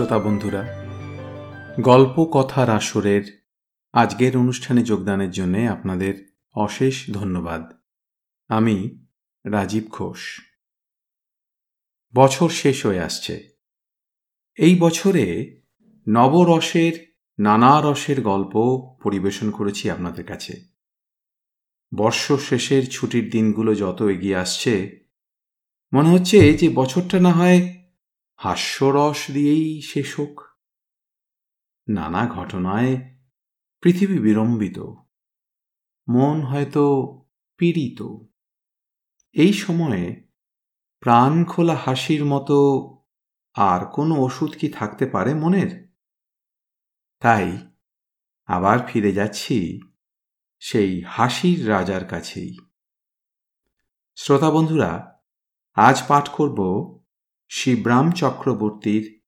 শ্রোতা বন্ধুরা, গল্প কথার আসরের আজকের অনুষ্ঠানে যোগদানের জন্য আপনাদের অশেষ ধন্যবাদ। আমি রাজীব ঘোষ। বছর শেষ হয়ে আসছে। এই বছরে নবরসের, নানা রসের গল্প পরিবেশন করেছি আপনাদের কাছে। বর্ষ শেষের ছুটির দিনগুলো যত এগিয়ে আসছে, মনে হচ্ছে যে বছরটা না হয় হাস্যরস দিয়েই শেষ হোক। নানা ঘটনায় পৃথিবী বিড়ম্বিত মন হয়তো পীড়িত। এই সময়ে প্রাণ খোলা হাসির মতো আর কোনো ওষুধ কি থাকতে পারে মনের? তাই আবার ফিরে যাচ্ছি সেই হাসির রাজার কাছেই। শ্রোতা বন্ধুরা, আজ পাঠ করব শিবরাম চক্রবর্তীর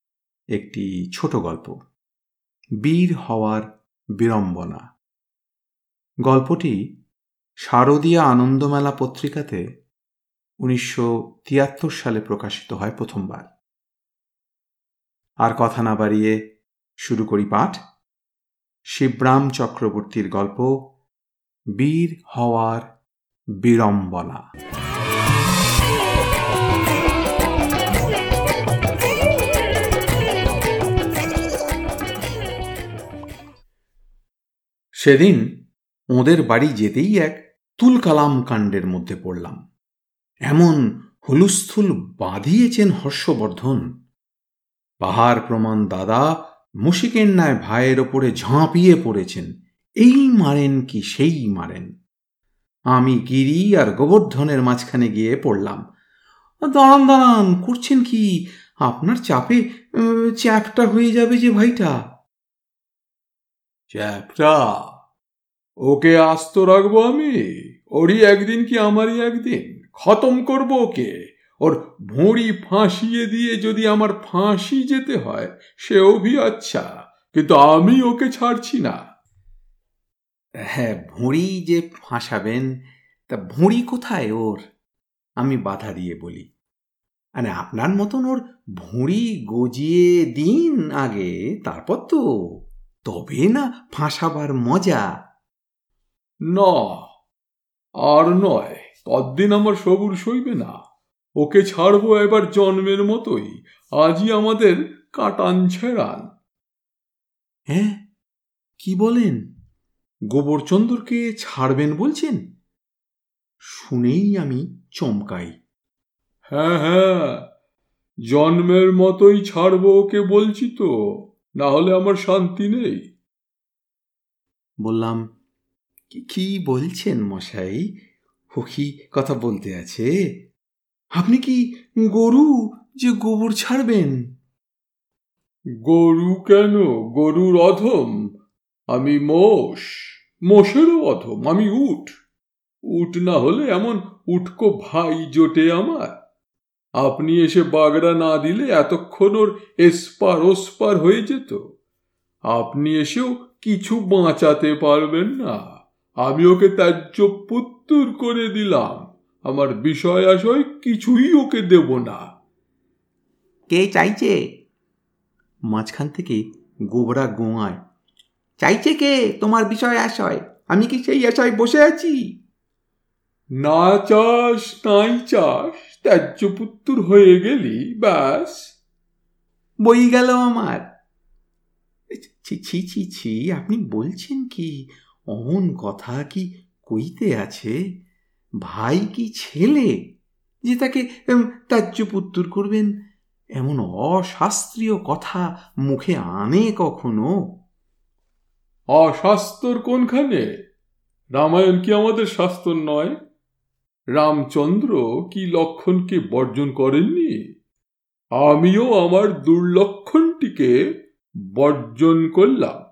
একটি ছোট গল্প। বীর হওয়ার বিড়ম্বনা। গল্পটি শারদীয়া আনন্দমেলা পত্রিকাতে উনিশশো তিয়াত্তর সালে প্রকাশিত হয় প্রথমবার। আর কথা না বাড়িয়ে শুরু করি পাঠ। শিবরাম চক্রবর্তীর গল্প, বীর হওয়ার বিড়ম্বনা। সেদিন ওদের বাড়ি যেতেই এক তুলকালাম কাণ্ডের মধ্যে পড়লাম। এমন হুলুস্থুল বাঁধিয়েছেন হর্ষবর্ধন। পাহাড় প্রমাণ দাদা মুশিকের ন্যায় ভাইয়ের ওপরে ঝাঁপিয়ে পড়েছেন। এই মারেন কি সেই মারেন? আমি গিরি আর গোবর্ধনের মাঝখানে গিয়ে পড়লাম। দাঁড়ান দাঁড়ান, করছেন কি? আপনার চাপে চ্যাপটা হয়ে যাবে যে ভাইটা। চ্যাপটা? ওকে আস্ত রাখব আমি? ওরই একদিন কি আমারই একদিন? খতম করব ওকে। ওর ভুঁড়ি ফাঁসিয়ে দিয়ে যদি আমার ফাঁসি যেতে হয় সেও ভি আচ্ছা কিন্তু আমি ওকে ছাড়ছি না। হ্যাঁ ভুঁড়ি যে ফাঁসাবেন, তা ভুঁড়ি কোথায় ওর? আমি বাধা দিয়ে বলি। মানে আপনার মতন ওর ভুঁড়ি গজিয়ে দিন আগে, তারপর তো তবে না ফাঁসাবার মজা। না আর নয় তদ্দিন আমার সবুর সইবে না? ওকে ছাড়বো এবার জন্মের মতোই আজই আমাদের কাটান ছেড়ান। হ্যাঁ কি বলেন? গোবরচন্দ্রকে ছাড়বেন বলছেন? শুনেই আমি চমকাই। হ্যাঁ হ্যাঁ জন্মের মতোই ছাড়বো ওকে বলছি তো না হলে আমার শান্তি নেই। বললাম কি বলছেন মশাই? হকি কথা বলতে আছে। আপনি কি গরু যে গোবর ছাড়বেন? গরু কেন? গরুর অধম। আমি মোষ। মোষেরও অধম। আমি উঠ উঠ না হলে এমন উটকো ভাই জোটে আমার। আপনি এসে বাগড়া না দিলে এতক্ষণ ওর এসপার ওসপার হয়ে যেত। আপনি এসেও কিছু বাঁচাতে পারবেন না। আমি ওকে ত্যায্য পুত্তুর করে দিলাম। আমার বিষয় আশয় কিছুই ওকে দেব না। কে চাইছে? মাঝখান থেকে গোবরা গোয়ায় চাইছে কে তোমার বিষয় আশয়? আমি কি সেই আশায় বসে আছি? না চাস নাই চাস ত্যায্য পুত্তুর হয়ে গেলি ব্যাস। বই গেল আমার। ছি ছি ছি ছি আপনি বলছেন কি? অমন কথা কি কইতে আছে? ভাই কি ছেলে যে তাকে ত্যায্য পুত্তুর করবেন? এমন অশাস্ত্রীয় কথা মুখে আনে কখনো? অশাস্তর কোনখানে? রামায়ণ কি আমাদের শাস্ত্র নয়? রামচন্দ্র কি লক্ষণকে বর্জন করেননি? আমিও আমার দুর্লক্ষণটিকে বর্জন করলাম।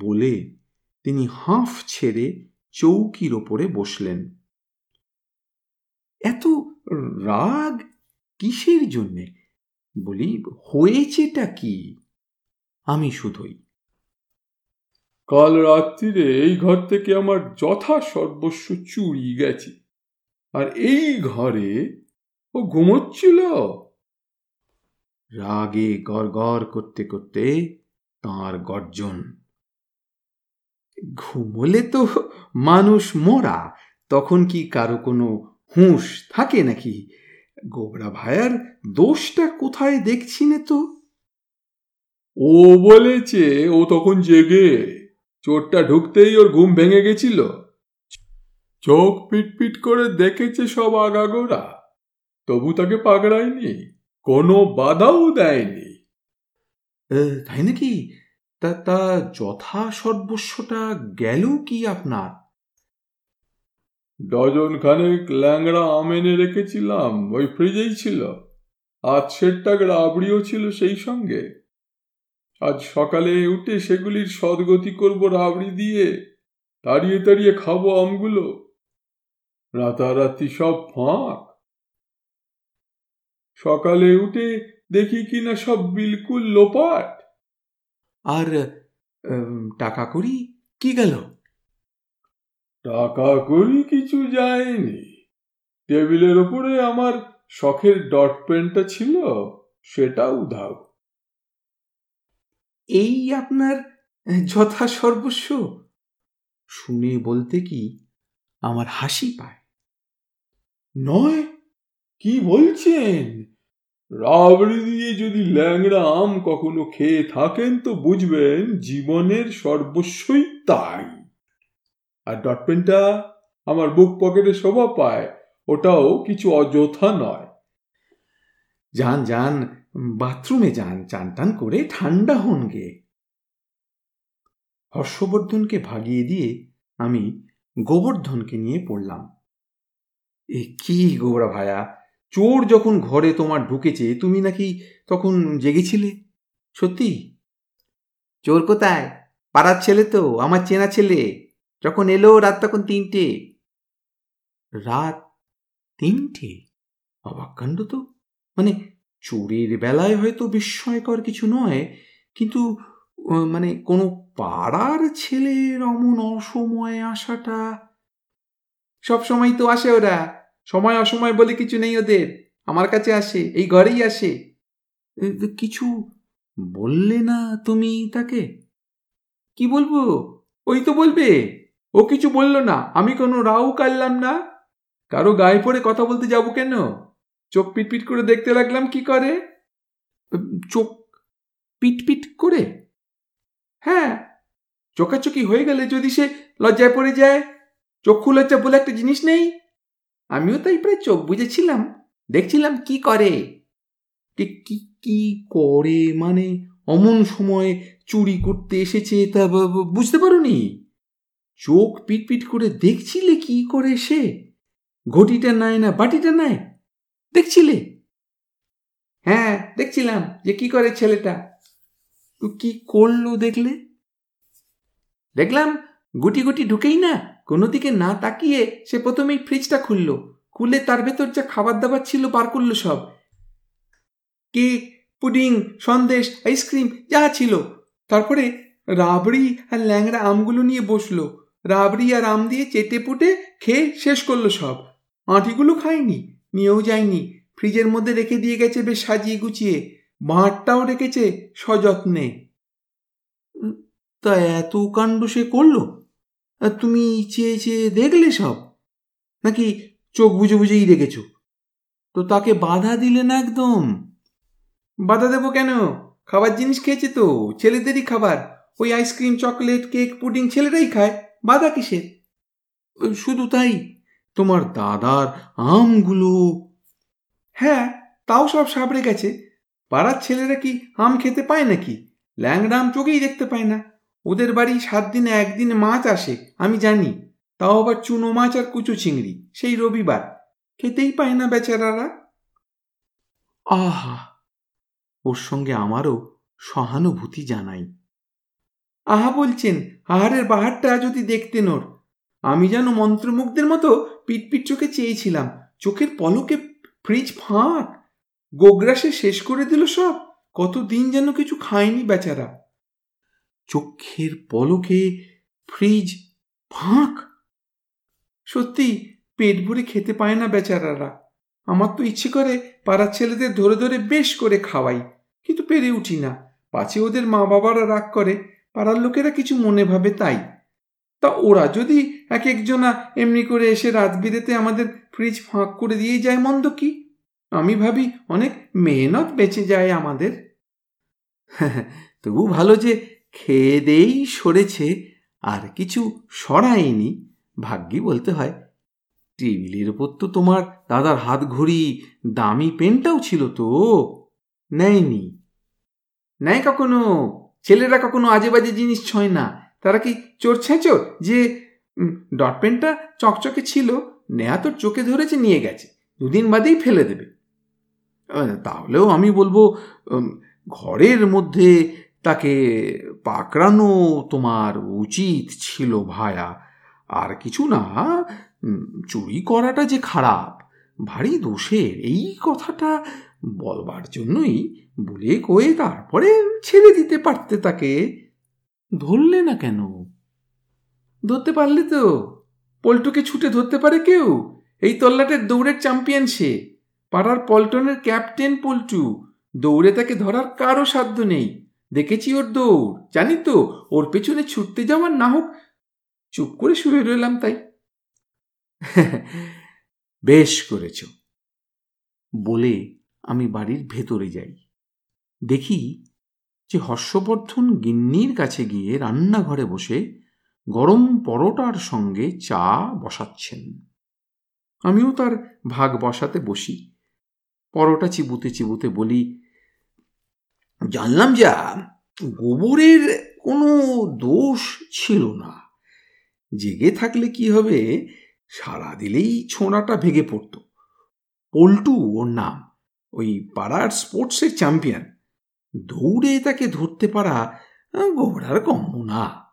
বলে তিনি হাঁফ ছেড়ে চৌকির ওপরে বসলেন। এত রাগ কিসের জন্যে? বলি হয়েছেটা কি? আমি শুধুই। কাল রাত্রিরে এই ঘর থেকে আমার যথা সর্বস্ব চুরি গেছে। আর এই ঘরে ও ঘুমোচ্ছিল? রাগে গড় করতে করতে তাঁর গর্জন ঘুমলে তো মানুষ মরা তখন কি কারও কোনো হুঁশ থাকে নাকি? গোবরা ভায়ার দোষটা কোথায় দেখছি নে তো? ও বলেছে ও তখন জেগে চোরটা ঢুকতেই ওর ঘুম ভেঙে গেছিল। চোখ পিটপিট করে দেখেছে সব আগাগোড়া তবু তাকে পাগড়ায়নি কোনো বাধাও দেয়নি। তাই নাকি? তা তা যথা সর্বস্বটা গেল কি আপনার? ডজন খানেক ল্যাংড়া আম এনে রেখেছিলাম, ওই ফ্রিজেই ছিল। আজ সেরটাক রাবড়িও ছিল সেই সঙ্গে। আজ সকালে উঠে সেগুলির সদগতি করব রাবড়ি দিয়ে, তাড়িয়ে তাড়িয়ে খাব আমগুলো। রাতারাতি সব ফাঁক। সকালে উঠে দেখি কিনা সব বিলকুল লোপাট। আর টাকা করি কি গেল? টাকা করি কিছু যায়নি। টেবিলের ওপরে আমার শখের ডট পেনটা ছিল সেটা উধাও এই আপনার যথা সর্বস্ব। শুনে বলতে কি আমার হাসি পায়। নয় কি বলছেন? রাবড়ি দিয়ে যদি ল্যাংড়া আম কখনো খেয়ে থাকেন তো বুঝবেন জীবনের সর্বস্বই তাই। আর ডটপেনটা আমার বুক পকেটে শোভা পায়, ওটাও কিছু অযথা নয়। যান যান, বাথরুমে যান, চান, টান করে ঠান্ডা হন গে। হর্ষবর্ধনকে ভাগিয়ে দিয়ে আমি গোবর্ধনকে নিয়ে পড়লাম। এ কি গোবরা ভায়া? চোর যখন ঘরে তোমার ঢুকেছে তুমি নাকি তখন জেগেছিলে? সত্যি? চোর কোথায়? পাড়ার ছেলে তো আমার চেনা ছেলে। যখন এলো রাত তখন তিনটে। রাত তিনটে? অবাক কাণ্ড তো। মানে চোরের বেলায় হয়তো বিস্ময়কর কিছু নয় কিন্তু মানে কোনো পাড়ার ছেলের অমন অসময়ে আসাটা সব সময় তো আসে ওরা। সময় অসময় বলে কিছু নেই ওদের। আমার কাছে আসে, এই ঘরেই আসে। কিছু বললে না তুমি তাকে? কি বলব? ওই তো বলবে। ও কিছু বলল না। আমি কোনো রাও কাটলাম না। কারও গায়ে পড়ে কথা বলতে যাব কেন? চোখ পিটপিট করে দেখতে লাগলাম কি করে? চোখ পিটপিট করে? হ্যাঁ চোখাচোখি হয়ে গেলে যদি সে লজ্জায় পড়ে যায়। চক্ষু লজ্জা বলে একটা জিনিস নেই? আমিও তাই প্রায় চোখ বুঝেছিলাম দেখছিলাম কি করে? কি কি করে? মানে অমন সময় চুরি করতে এসেছে তা বুঝতে পারোনি। চোখ পিটপিট করে দেখছিলে কি করে সে? ঘটিটা নেয় না, বাটিটা নেয়? দেখছিলে? হ্যাঁ দেখছিলাম যে কি করে ছেলেটা। কি করল দেখলে? দেখলাম গুটি গুটি ঢুকেই না। কোনো দিকে না তাকিয়ে সে প্রথমেই ফ্রিজটা খুলল। খুলে তার ভেতর যা খাবার দাবার ছিল বার করল সব। কেক, পুডিং, সন্দেশ, আইসক্রিম, যা ছিল। তারপরে রাবড়ি আর ল্যাংড়া আমগুলো নিয়ে বসল। রাবড়ি আর আম দিয়ে চেটে পুটে খেয়ে শেষ করল সব। আঁটিগুলো খায়নি, নিয়েও যায়নি। ফ্রিজের মধ্যে রেখে দিয়ে গেছে বেশ সাজিয়ে গুছিয়ে। বাঁটটাও রেখেছে সযত্নে। তা এত কাণ্ড সে করল? তুমি চেয়ে চেয়ে দেখলে সব? নাকি চোখ বুঝে বুঝেই দেখেছ? তো তাকে বাধা দিলে না একদম? বাধা দেবো কেন? খাবার জিনিস খেয়েছে তো, ছেলেদেরই খাবার। ওই আইসক্রিম, চকলেট, কেক, পুডিং ছেলেরাই খায়, বাধা কিসের? শুধু তাই, তোমার দাদার আমগুলো। হ্যাঁ তাও সব সাবড়ে গেছে। পাড়ার ছেলেরা কি আম খেতে পায় নাকি? ল্যাংড়া আম চোখেই দেখতে পায় না। ওদের বাড়ি সাত দিনে একদিন মাছ আসে, আমি জানি। তাও আবার চুনো মাছ আর কুচু চিংড়ি, সেই রবিবার। খেতেই পায় না বেচারারা। আহা! ওর সঙ্গে আমারও সহানুভূতি জানাই। আহা বলছেন, আহারের বাহারটা যদি দেখতেন ওর আমি যেন মন্ত্রমুগ্ধের মতো পিটপিট চোখে চেয়েছিলাম, চোখের পলকে ফ্রিজ ফাঁক। গোগ্রাসে শেষ করে দিল সব, কতদিন যেন কিছু খায়নি বেচারা। চোখের পলকে ফ্রিজ ফাঁক। সত্যি, পেট ভরে খেতে পায় না বেচারারা। আমার তো ইচ্ছে করে পাড়ার ছেলেদের ধরে ধরে বেশ করে খাওয়াই, কিন্তু পেরে উঠি না। পাছে ওদের মা বাবারা রাগ করে, পাড়ার লোকেরা কিছু মনে ভাবে তাই। তা ওরা যদি এক একজনা এমনি করে এসে রাত বিরেতে আমাদের ফ্রিজ ফাঁক করে দিয়ে যায়, মন্দ কি? আমি ভাবি অনেক মেহনত বেঁচে যায় আমাদের। তবু ভালো যে খেয়ে দেই সরেছে, আর কিছু সরায়নি, ভাগ্যি বলতে হয়। টেবিলের ওপর তো তোমার দাদার হাত ঘড়ি, দামি পেনটাও ছিল তো। নেয়নি। নেয় কখনো? ছেলেরা কখনো আজে বাজে জিনিস ছয় না। তারা কি চোর ছেঁচোর? যে ডট পেনটা চকচকে ছিল, নেয়া তোর চোখে ধরেছে, নিয়ে গেছে। দুদিন বাদেই ফেলে দেবে। তাহলেও আমি বলব ঘরের মধ্যে তাকে পাকড়ানো তোমার উচিত ছিল ভায়া। আর কিছু না চুরি করাটা যে খারাপ, ভারী দোষের, এই কথাটা বলবার জন্যই বলে কয়ে তারপরে ছেড়ে দিতে পারতে তাকে। ধরলে না কেন? ধরতে পারলে তো। পল্টুকে ছুটে ধরতে পারে কেউ? এই তল্লাটের দৌড়ের চ্যাম্পিয়ন সে। পাড়ার পল্টনের ক্যাপ্টেন পল্টু। দৌড়ে তাকে ধরার কারও সাধ্য নেই। দেখেছি ওর দৌড়। জানি তো, ওর পেছনে ছুটতে যাওয়ার না হোক, চুপ করে শুয়ে রইলাম তাই। বেশ করেছ। বলে আমি বাড়ির ভেতরে যাই। দেখি যে হর্ষবর্ধন গিন্নির কাছে গিয়ে রান্নাঘরে বসে গরম পরোটার সঙ্গে চা বসাচ্ছেন। আমিও তার ভাগ বসাতে বসি। পরোটা চিবুতে চিবুতে বলি জানলাম যা গোবরের কোনো দোষ ছিল না। জেগে থাকলে কি হবে? সারা দিলেই ছোঁড়াটা ভেঙে পড়ত। পল্টু ওর নাম, ওই পাড়ার স্পোর্টসের চ্যাম্পিয়ন। দৌড়ে তাকে ধরতে পারা গোবরার কম্য না।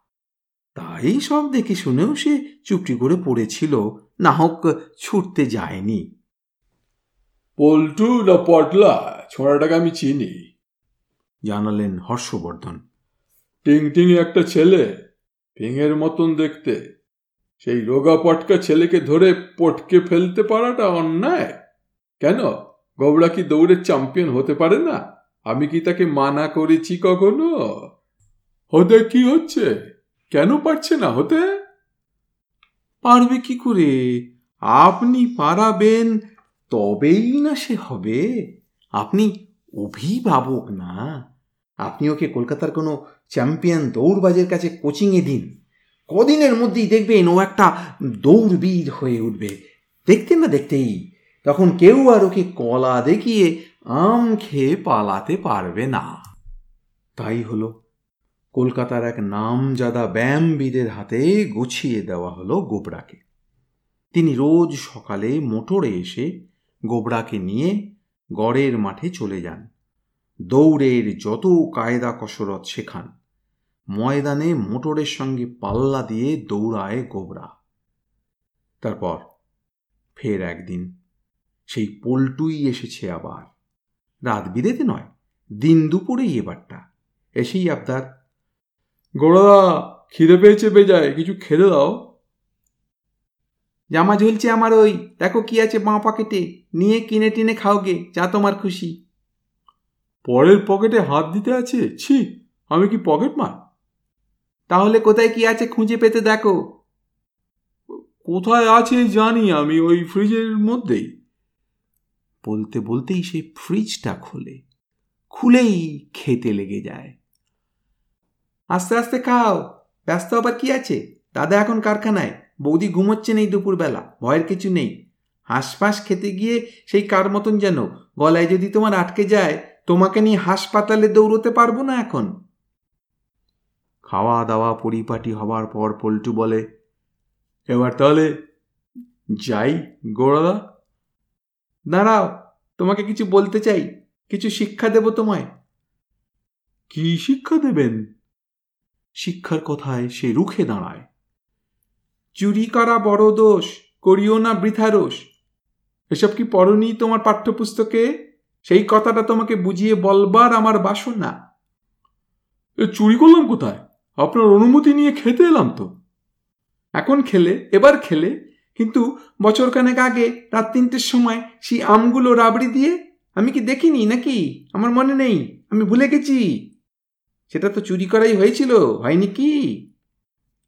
তাই সব দেখে শুনেও সে চুপটি করে পড়েছিল, না হোক ছুটতে যায়নি। পল্টু না পটলা, ছোড়াটাকে আমি চিনি। জানালেন হর্ষবর্ধন। টিং টিং একটা ছেলে পিংয়ের মতন দেখতে। সেই রোগা পটকা ছেলেকে ধরে পটকে ফেলতে পারাটা অন্যায়। কেন? গোবরা কি দৌড়ের চ্যাম্পিয়ন হতে পারে না? আমি কি তাকে মানা করেছি কখনো? হতে কি হচ্ছে? কেন পারছে না হতে? পারবে কি করে? আপনি পারাবেন তবেই না সে হবে। আপনি অভিভাবক না। আপনি ওকে কলকাতার কোনো চ্যাম্পিয়ন দৌড়বাজের কাছে কোচিংয়ে দিন? কদিনের মধ্যেই দেখবেন ও একটা দৌড়বীর হয়ে উঠবে। দেখতে না দেখতেই, তখন কেউ আর ওকে কলা দেখিয়ে আম খেয়ে পালাতে পারবে না। তাই হলো, কলকাতার এক নামজাদা ব্যায়ামবিদের হাতে গুছিয়ে দেওয়া হলো গোবরাকে। তিনি রোজ সকালে মোটরে এসে গোবরাকে নিয়ে গড়ের মাঠে চলে যান। দৌড়ের যত কায়দা কসরত শেখান ময়দানে মোটরের সঙ্গে পাল্লা দিয়ে দৌড়ায় গোবরা। তারপর ফের একদিন সেই পল্টুই এসেছে আবার। রাত বিরেতে নয়, দিন দুপুরেই এবারটা এসেই আবদার গোড়া খিদে পেয়েছে বেজায়, কিছু খেতে দাও। জামা ঝুলছে আমার ওই, দেখো কি আছে বাঁ পকেটে নিয়ে কিনে টিনে খাওগে, যা তোমার খুশি। পরের পকেটে হাত দিতে আছে? ছি আমি কি পকেট মার? তাহলে কোথায় কি আছে খুঁজে পেতে দেখো। কোথায় আছে জানি আমি ওই ফ্রিজের মধ্যেই। বলতে বলতেই সে ফ্রিজটা খোলে। খুলেই খেতে লেগে যায়। আস্তে আস্তে খাও। ব্যস্ত আবার কি আছে? দাদা এখন কারখানায়। বৌদি ঘুমোচ্ছেন এই দুপুরবেলা ভয়ের কিছু নেই। হাঁসফাঁস খেতে গিয়ে সেই কার মতন যেন গলায় যদি তোমার আটকে যায় তোমাকে নিয়ে হাসপাতালে দৌড়তে পারব না এখন। খাওয়া দাওয়া পরিপাটি হবার পর পল্টু বলে, এবার তাহলে যাই গোড়াদা দাঁড়াও, তোমাকে কিছু বলতে চাই, কিছু শিক্ষা দেব তোমায়। কি শিক্ষা দেবেন? শিক্ষার কথায় সে রুখে দাঁড়ায়। চুরি করা বড় দোষ, করিও না বৃথা রোষ। এসব কি পড়নি তোমার পাঠ্যপুস্তকে? সেই কথাটা তোমাকে বুঝিয়ে বলবার আমার বাসনা এ, চুরি করলাম কোথায়? আপনার অনুমতি নিয়ে খেতে এলাম তো। এখন খেলে, এবার খেলে, কিন্তু বছরখানেক আগে, রাত তিনটের সময়, সেই আমগুলো রাবড়ি দিয়ে আমি কি দেখিনি নাকি? আমার মনে নেই, আমি ভুলে গেছি। সেটা তো চুরি করাই হয়েছিল, হয়নি কি?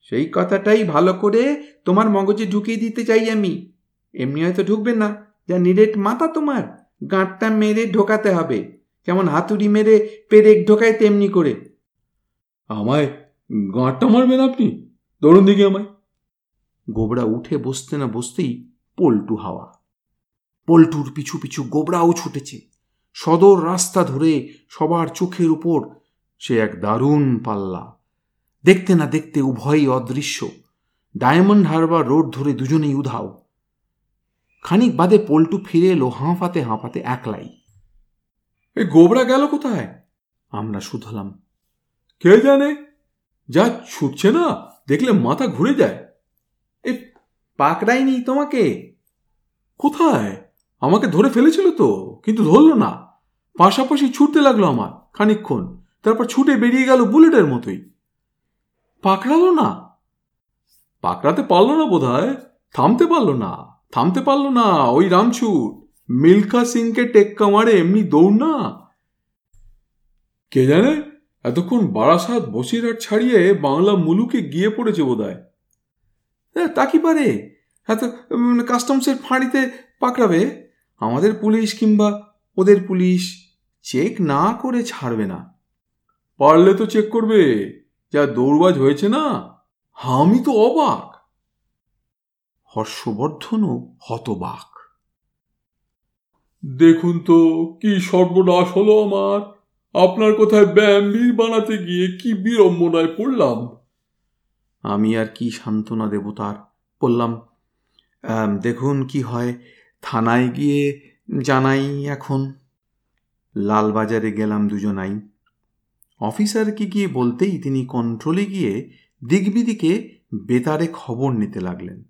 সেই কথাটাই ভালো করে তোমার মগজে ঢুকিয়ে দিতে চাই আমি। এমনি হয়তো ঢুকবে না, যা নিরেট মাথা তোমার। গাঁটটা মেরে ঢোকাতে হবে। যেমন হাতুড়ি মেরে পেরেক ঢোকায় তেমনি করে। আমায় গাঁটটা মারবেন আপনি? ধরুন দেখি আমায়। গোবরা উঠে বসতে না বসতেই পল্টু হাওয়া। পল্টুর পিছু পিছু গোবরাও ছুটেছে। সদর রাস্তা ধরে সবার চোখের উপর সে এক দারুণ পাল্লা। দেখতে না দেখতে উভয়ই অদৃশ্য। ডায়মন্ড হারবার রোড ধরে দুজনেই উধাও। খানিক বাদে পল্টু ফিরে এলো হাঁফাতে হাঁফাতে একলাই। এ গোবরা গেল কোথায়? আমরা শুধলাম। কে জানে? যা ছুটছে না দেখলে মাথা ঘুরে যায়। এ পাকড়ায়নি তোমাকে? কোথায়? আমাকে ধরে ফেলেছিল তো কিন্তু ধরলো না। পাশাপাশি ছুটতে লাগল আমার খানিক্ষণ তারপর ছুটে বেরিয়ে গেল বুলেটের মতোই। পাকড়ালো না? পাকড়াতে পারল না বোধ থামতে পারল না। থামতে পারল না, ওই রামছুট মিল্খা সিংকে টেক্কা মারে এমনি দৌড় না। কে জানে, এতক্ষণ বারাসাত বসিরহাট ছাড়িয়ে বাংলা মুলুকে গিয়ে পড়েছে বোধ হয় তা কি পারে? এত কাস্টমসের ফাঁড়িতে পাকড়াবে? আমাদের পুলিশ কিংবা ওদের পুলিশ চেক না করে ছাড়বে না। পারলে তো চেক করবে, যা দৌড়বাজ হয়েছে না। আমি তো অবাক। হর্ষবর্ধনও হতবাক। দেখুন তো কি সর্বনাশ হলো আমার। আপনার কোথায় ব্যায়ামবীর বানাতে গিয়ে কি বিড়ম্বনায় পড়লাম? আমি আর কি সান্ত্বনা দেব তার বললাম দেখুন কি হয় থানায় গিয়ে জানাই এখন। লালবাজারে গেলাম দুজনাই। অফিসারকে গিয়ে বলতেই তিনি কন্ট্রোলে গিয়ে দিগবিদিকে বেতারে খবর নিতে লাগলেন।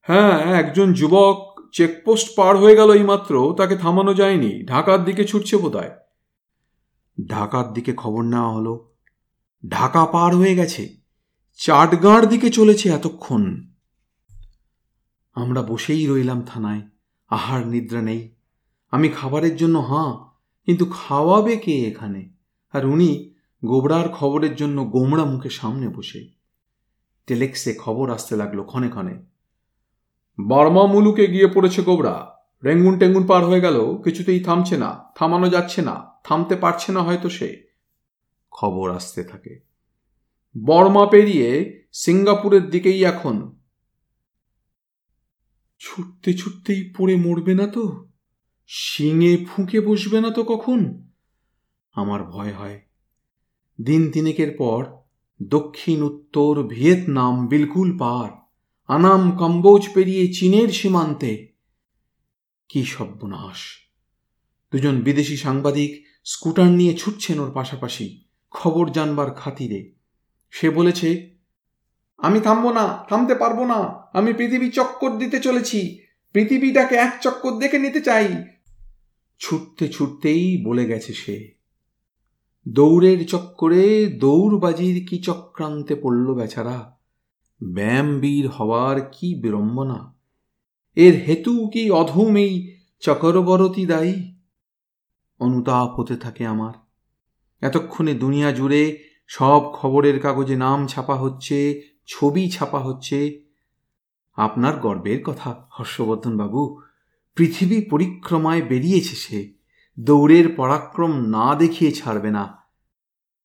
হ্যাঁ একজন যুবক চেকপোস্ট পার হয়ে গেল এইমাত্র, তাকে থামানো যায়নি। ঢাকার দিকে ছুটছে বোধহয়। ঢাকার দিকে খবর নেওয়া হলো। ঢাকা পার হয়ে গেছে। চাটগাঁড় দিকে চলেছে এতক্ষণ। আমরা বসেই রইলাম থানায়। আহার নিদ্রা নেই। আমি খাবারের জন্য, হাঁ, কিন্তু খাওয়াবে কে এখানে? আর উনি গোবরার খবরের জন্য গোমড়া মুখে সামনে বসে। টেলেক্সে খবর আসতে লাগল ক্ষণে ক্ষণে। বার্মা মুলুকে গিয়ে পড়েছে গোবরা। রেঙ্গুন টেঙ্গুন পার হয়ে গেল, কিছুতেই থামছে না, থামানো যাচ্ছে না, থামতে পারছে না হয়তো সে। খবর আসতে থাকে। বর্মা পেরিয়ে সিঙ্গাপুরের দিকেই এখন। ছুটতে ছুটতেই পড়ে মরবে না তো? শিঙে ফুঁকে বসবে না তো কখন? আমার ভয় হয়। দিন তিনেকের পর দক্ষিণ, উত্তর, ভিয়েতনাম বিলকুল পার। আনাম কম্বোজ পেরিয়ে চীনের সীমান্তে। কি সর্বনাশ। দুজন বিদেশি সাংবাদিক স্কুটার নিয়ে ছুটছেন ওর পাশাপাশি, খবর জানবার খাতিরে। সে বলেছে, আমি থামবো না, থামতে পারব না, আমি পৃথিবী চক্কর দিতে চলেছি, পৃথিবীটাকে এক চক্কর দেখে নিতে চাই। ছুটতে ছুটতেই বলে গেছে সে। দৌড়ের চক্করে দৌড়বাজির কি চক্রান্তে পড়ল বেচারা। ব্যায়ামবীর হওয়ার কি বিড়ম্বনা? এর হেতু কি অধম এই চকরবরতী দায়ী? অনুতাপ হতে থাকে আমার। এতক্ষণে দুনিয়া জুড়ে সব খবরের কাগজে নাম ছাপা হচ্ছে, ছবি ছাপা হচ্ছে। আপনার গর্বের কথা, হর্ষবর্ধন বাবু। পৃথিবী পরিক্রমায় বেরিয়েছে সে। দৌড়ের পরাক্রম না দেখিয়ে ছাড়বে না।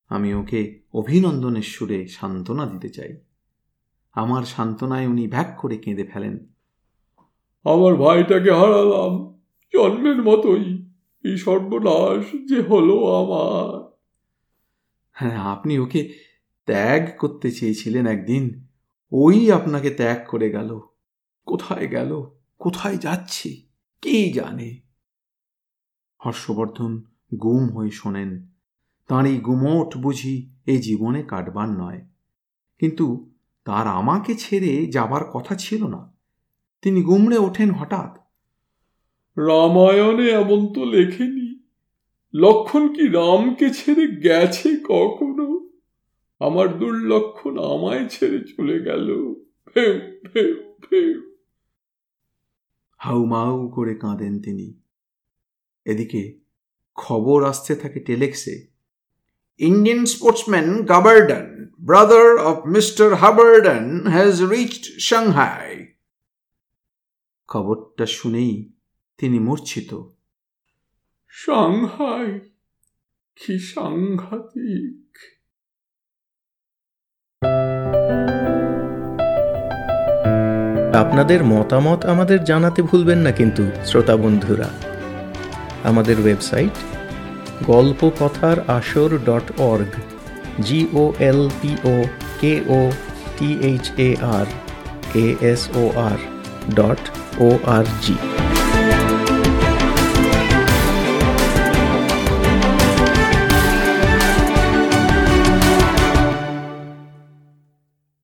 আমি ওকে অভিনন্দনের সুরে সান্ত্বনা দিতে চাই। আমার সান্ত্বনায় উনি ভ্যাক করে কেঁদে ফেলেন। আমার ভাইটাকে হারালাম জন্মের মতোই। এই সর্বনাশ যে হলো আমার। হ্যাঁ আপনি ওকে ত্যাগ করতে চেয়েছিলেন একদিন। ওই আপনাকে ত্যাগ করে গেল। কোথায় গেল? কোথায় যাচ্ছে? কে জানে? হর্ষবর্ধন গুম হয়ে শোনেন। তাঁর এই গুমোট বুঝি এই জীবনে কাটবার নয়। কিন্তু তার আমাকে ছেড়ে যাবার কথা ছিল না। তিনি গুমড়ে ওঠেন হঠাৎ। রামায়ণে এমন তো লেখেনি। লক্ষণ কি রামকে ছেড়ে গেছে কখনো? আমার দুর্লক্ষণ আমায় ছেড়ে চলে গেল। হাউমাউ করে কাঁদেন তিনি। এদিকে খবর আসতে থাকে টেলেক্সে। Indian sportsman Gabardon brother of mister Habardon has reached Shanghai খবরটা শুনেই তিনি মূর্ছিত। সাংহাই কি সাংঘাতিক। আপনাদের মতামত আমাদের জানাতে ভুলবেন না কিন্তু শ্রোতা বন্ধুরা। আমাদের website Golpo Kothar Ashor dot org G O L P O K O T H A R K S O R dot O R G